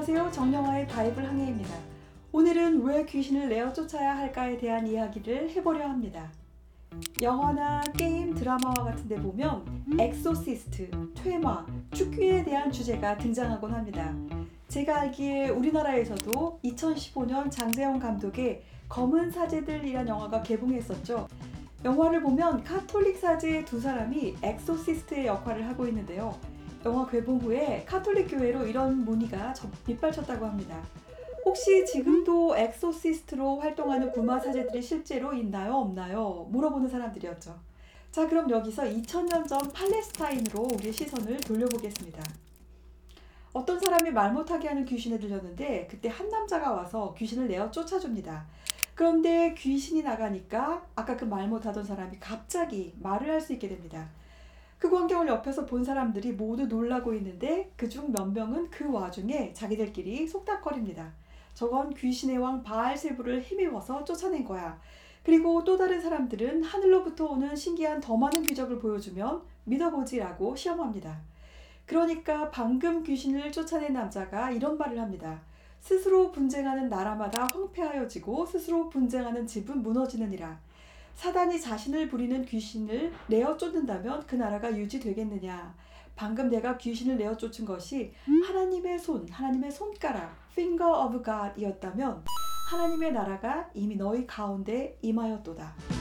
안녕하세요. 정영화의 바이블 항해입니다. 오늘은 왜 귀신을 내어 쫓아야 할까에 대한 이야기를 해보려 합니다. 영화나 게임, 드라마와 같은 데 보면 exorcist, 퇴마, 축귀에 대한 주제가 등장하곤 합니다. 제가 알기에 우리나라에서도 2015년 장재현 감독의 검은 사제들이란 영화가 개봉했었죠. 영화를 보면 카톨릭 사제의 두 사람이 엑소시스트의 역할을 하고 있는데요. 영화 개봉 후에 카톨릭 교회로 이런 문의가 빗발쳤다고 합니다. 혹시 지금도 exorcist로 활동하는 구마 사제들이 실제로 있나요? 없나요? 물어보는 사람들이었죠. 자, 그럼 여기서 2000년 전 팔레스타인으로 우리의 시선을 돌려보겠습니다. 어떤 사람이 말 못하게 하는 귀신에 들렸는데 그때 한 남자가 와서 귀신을 내어 쫓아줍니다. 그런데 귀신이 나가니까 아까 그 말 못하던 사람이 갑자기 말을 할 수 있게 됩니다. 그 광경을 옆에서 본 사람들이 모두 놀라고 있는데 그중 몇 명은 그 와중에 자기들끼리 속닥거립니다. 저건 귀신의 왕 바알세부를 힘입어서 쫓아낸 거야. 그리고 또 다른 사람들은 하늘로부터 오는 신기한 더 많은 기적을 보여주면 믿어보지라고 시험합니다. 그러니까 방금 귀신을 쫓아낸 남자가 이런 말을 합니다. 스스로 분쟁하는 나라마다 황폐하여지고 스스로 분쟁하는 집은 무너지느니라. 사단이 자신을 부리는 귀신을 내어 쫓는다면 그 나라가 유지되겠느냐? 방금 내가 귀신을 내어 쫓은 것이 하나님의 손, 하나님의 손가락, finger of God이었다면 하나님의 나라가 이미 너희 가운데 임하였도다.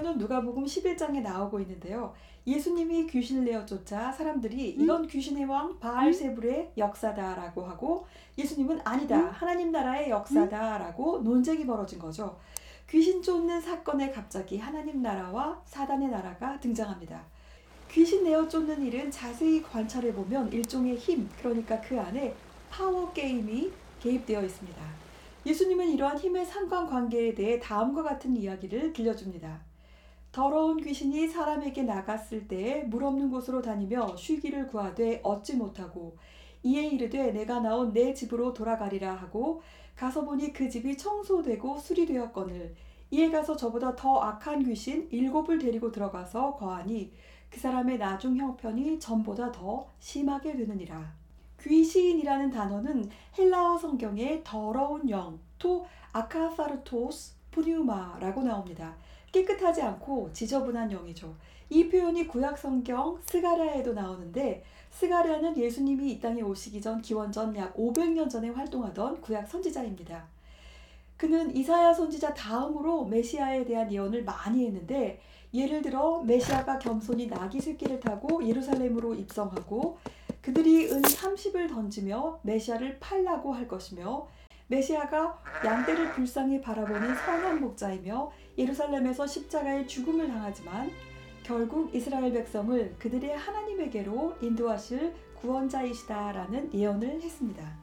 장면은 누가복음 11장에 나오고 있는데요. 예수님이 귀신을 내어 쫓아 사람들이 이건 귀신의 왕 바알세불의 역사다라고 하고 예수님은 아니다. 하나님 나라의 역사다라고 논쟁이 벌어진 거죠. 귀신 쫓는 사건에 갑자기 하나님 나라와 사단의 나라가 등장합니다. 귀신 내어 쫓는 일은 자세히 관찰해 보면 일종의 힘, 그러니까 그 안에 파워 게임이 개입되어 있습니다. 예수님은 이러한 힘의 상관관계에 대해 다음과 같은 이야기를 들려줍니다. 더러운 귀신이 사람에게 나갔을 때에 물 없는 곳으로 다니며 쉬기를 구하되 얻지 못하고 이에 이르되 내가 나온 내 집으로 돌아가리라 하고 가서 보니 그 집이 청소되고 수리되었거늘 이에 가서 저보다 더 악한 귀신 일곱을 데리고 들어가서 거하니 그 사람의 나중 형편이 전보다 더 심하게 되느니라. 귀신이라는 단어는 헬라어 성경의 더러운 영, 토 아카사르토스 푸뉴마라고 나옵니다. 깨끗하지 않고 지저분한 영이죠. 이 표현이 구약 성경 스가랴에도 나오는데 스가랴는 예수님이 이 땅에 오시기 전 기원전 약 500년 전에 활동하던 구약 선지자입니다. 그는 이사야 선지자 다음으로 메시아에 대한 예언을 많이 했는데 예를 들어 메시아가 겸손히 나귀 새끼를 타고 예루살렘으로 입성하고 그들이 은 30을 던지며 메시아를 팔라고 할 것이며 메시아가 양떼를 불쌍히 바라보는 선한 목자이며 예루살렘에서 십자가의 죽음을 당하지만 결국 이스라엘 백성을 그들의 하나님에게로 인도하실 구원자이시다라는 예언을 했습니다.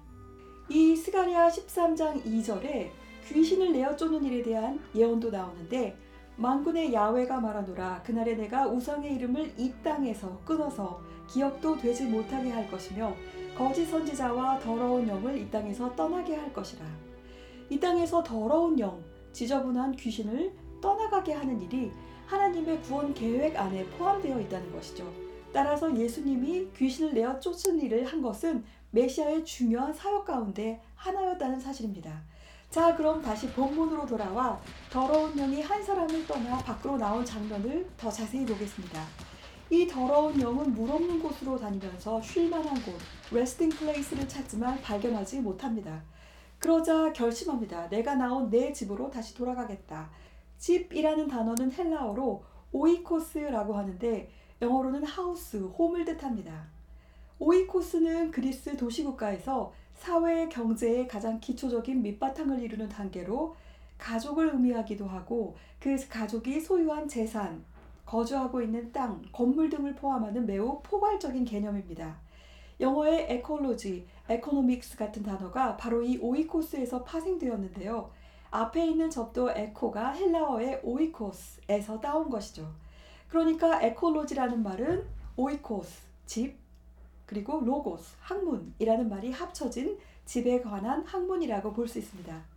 이 스가랴 13장 2절에 귀신을 내어 쫓는 일에 대한 예언도 나오는데 만군의 야외가 말하노라 그날에 내가 우상의 이름을 이 땅에서 끊어서 기억도 되지 못하게 할 것이며 거짓 선지자와 더러운 영을 이 땅에서 떠나게 할 것이라. 이 땅에서 더러운 영, 지저분한 귀신을 떠나가게 하는 일이 하나님의 구원 계획 안에 포함되어 있다는 것이죠. 따라서 예수님이 귀신을 내어 쫓은 일을 한 것은 메시아의 중요한 사역 가운데 하나였다는 사실입니다. 자, 그럼 다시 본문으로 돌아와 더러운 영이 한 사람을 떠나 밖으로 나온 장면을 더 자세히 보겠습니다. 이 더러운 영은 물 없는 곳으로 다니면서 쉴 만한 곳, resting place를 찾지만 발견하지 못합니다. 그러자 결심합니다. 내가 나온 내 집으로 다시 돌아가겠다. 집이라는 단어는 헬라어로 오이코스라고 하는데 영어로는 house, home을 뜻합니다. 오이코스는 그리스 도시국가에서 사회 경제의 가장 기초적인 밑바탕을 이루는 단계로 가족을 의미하기도 하고 그 가족이 소유한 재산, 거주하고 있는 땅, 건물 등을 포함하는 매우 포괄적인 개념입니다. 영어의 ecology, economics 같은 단어가 바로 이 오이코스에서 파생되었는데요. 앞에 있는 접두 eco가 헬라어의 오이코스에서 따온 것이죠. 그러니까 ecology라는 말은 오이코스, 집, 그리고 로고스, 학문이라는 말이 합쳐진 집에 관한 학문이라고 볼 수 있습니다.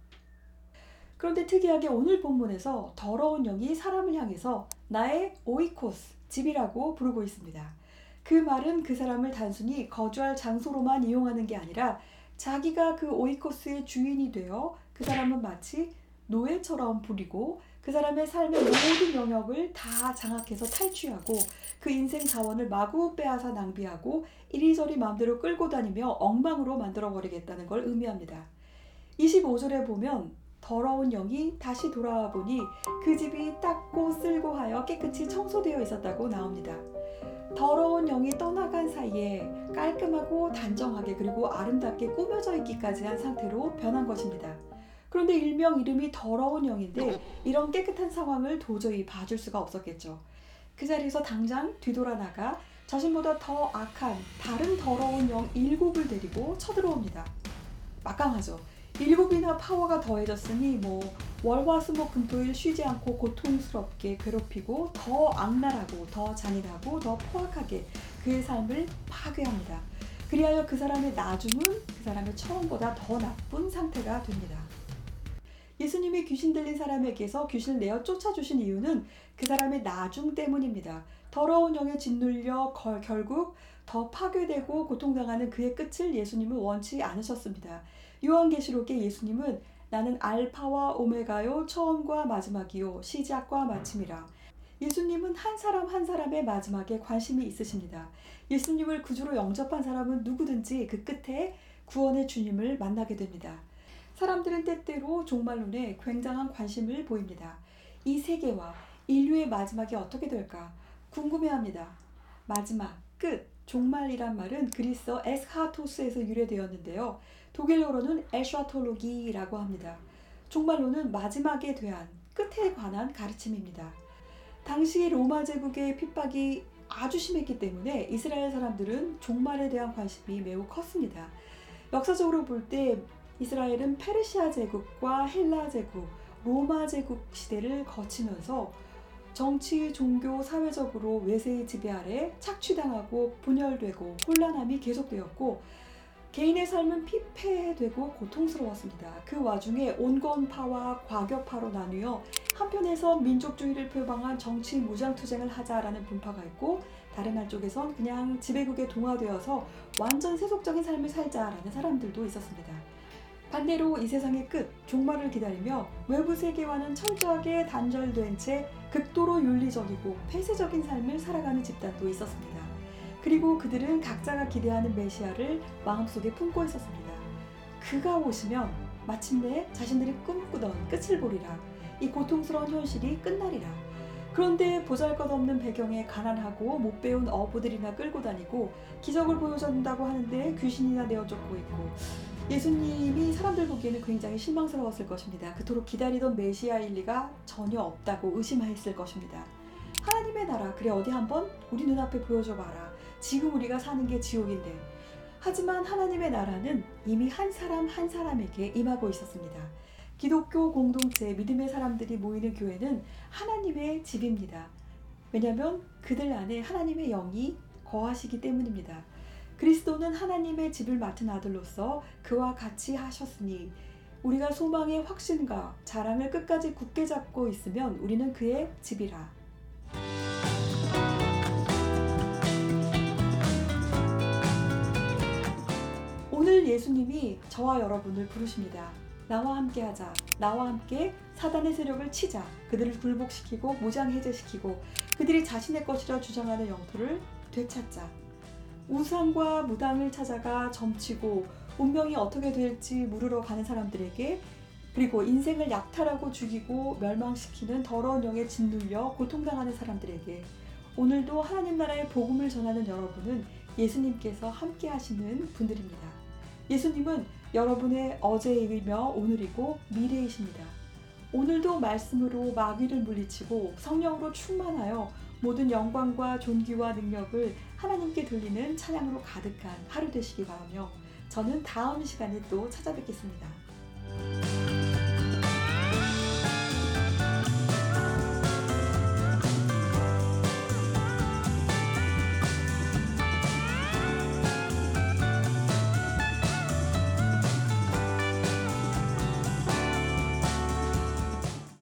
그런데 특이하게 오늘 본문에서 더러운 영이 사람을 향해서 나의 오이코스, 집이라고 부르고 있습니다. 그 말은 그 사람을 단순히 거주할 장소로만 이용하는 게 아니라 자기가 그 오이코스의 주인이 되어 그 사람은 마치 노예처럼 부리고 그 사람의 삶의 모든 영역을 다 장악해서 탈취하고 그 인생 자원을 마구 빼앗아 낭비하고 이리저리 마음대로 끌고 다니며 엉망으로 만들어버리겠다는 걸 의미합니다. 25절에 보면 더러운 영이 다시 돌아와 보니 그 집이 닦고 쓸고 하여 깨끗이 청소되어 있었다고 나옵니다. 더러운 영이 떠나간 사이에 깔끔하고 단정하게 그리고 아름답게 꾸며져 있기까지 한 상태로 변한 것입니다. 그런데 일명 이름이 더러운 영인데 이런 깨끗한 상황을 도저히 봐줄 수가 없었겠죠. 그 자리에서 당장 뒤돌아 나가 자신보다 더 악한 다른 더러운 영 일곱을 데리고 쳐들어옵니다. 막강하죠. 일곱이나 파워가 더해졌으니 뭐 월화수목 금토일 쉬지 않고 고통스럽게 괴롭히고 더 악랄하고 더 잔인하고 더 포악하게 그의 삶을 파괴합니다. 그리하여 그 사람의 나중은 그 사람의 처음보다 더 나쁜 상태가 됩니다. 예수님이 귀신 들린 사람에게서 귀신을 내어 쫓아주신 이유는 그 사람의 나중 때문입니다. 더러운 영에 짓눌려 결국 더 파괴되고 고통당하는 그의 끝을 예수님은 원치 않으셨습니다. 요한계시록에 예수님은 나는 알파와 오메가요 처음과 마지막이요 시작과 마침이라. 예수님은 한 사람 한 사람의 마지막에 관심이 있으십니다. 예수님을 구주로 영접한 사람은 누구든지 그 끝에 구원의 주님을 만나게 됩니다. 사람들은 때때로 종말론에 굉장한 관심을 보입니다. 이 세계와 인류의 마지막이 어떻게 될까 궁금해합니다. 마지막, 끝, 종말이란 말은 그리스어 에스하토스에서 유래되었는데요. 독일어로는 에샤톨로기라고 합니다. 종말론은 마지막에 대한 끝에 관한 가르침입니다. 당시 로마 제국의 핍박이 아주 심했기 때문에 이스라엘 사람들은 종말에 대한 관심이 매우 컸습니다. 역사적으로 볼 때 이스라엘은 페르시아 제국과 헬라 제국, 로마 제국 시대를 거치면서 정치, 종교, 사회적으로 외세의 지배 아래 착취당하고 분열되고 혼란함이 계속되었고 개인의 삶은 피폐되고 고통스러웠습니다. 그 와중에 온건파와 과격파로 나뉘어 한편에서 민족주의를 표방한 정치 무장투쟁을 하자라는 분파가 있고 다른 한쪽에선 그냥 지배국에 동화되어서 완전 세속적인 삶을 살자라는 사람들도 있었습니다. 반대로 이 세상의 끝, 종말을 기다리며 외부 세계와는 철저하게 단절된 채 극도로 윤리적이고 폐쇄적인 삶을 살아가는 집단도 있었습니다. 그리고 그들은 각자가 기대하는 메시아를 마음속에 품고 있었습니다. 그가 오시면 마침내 자신들이 꿈꾸던 끝을 보리라. 이 고통스러운 현실이 끝나리라. 그런데 보잘것없는 배경에 가난하고 못 배운 어부들이나 끌고 다니고 기적을 보여준다고 하는데 귀신이나 내어 쫓고 있고 예수님이 사람들 보기에는 굉장히 실망스러웠을 것입니다. 그토록 기다리던 메시아일 리가 전혀 없다고 의심했을 것입니다. 하나님의 나라, 그래 어디 한번 우리 눈앞에 보여줘 봐라. 지금 우리가 사는 게 지옥인데. 하지만 하나님의 나라는 이미 한 사람 한 사람에게 임하고 있었습니다. 기독교 공동체 믿음의 사람들이 모이는 교회는 하나님의 집입니다. 왜냐하면 그들 안에 하나님의 영이 거하시기 때문입니다. 그리스도는 하나님의 집을 맡은 아들로서 그와 같이 하셨으니 우리가 소망의 확신과 자랑을 끝까지 굳게 잡고 있으면 우리는 그의 집이라. 오늘 예수님이 저와 여러분을 부르십니다. 나와 함께 하자. 나와 함께 사단의 세력을 치자. 그들을 굴복시키고 무장 해제시키고 그들이 자신의 것이라 주장하는 영토를 되찾자. 우상과 무당을 찾아가 점치고 운명이 어떻게 될지 물으러 가는 사람들에게 그리고 인생을 약탈하고 죽이고 멸망시키는 더러운 영에 짓눌려 고통당하는 사람들에게 오늘도 하나님 나라의 복음을 전하는 여러분은 예수님께서 함께 하시는 분들입니다. 예수님은 여러분의 어제이며 오늘이고 미래이십니다. 오늘도 말씀으로 마귀를 물리치고 성령으로 충만하여 모든 영광과 존귀와 능력을 하나님께 돌리는 찬양으로 가득한 하루 되시기 바라며 저는 다음 시간에 또 찾아뵙겠습니다.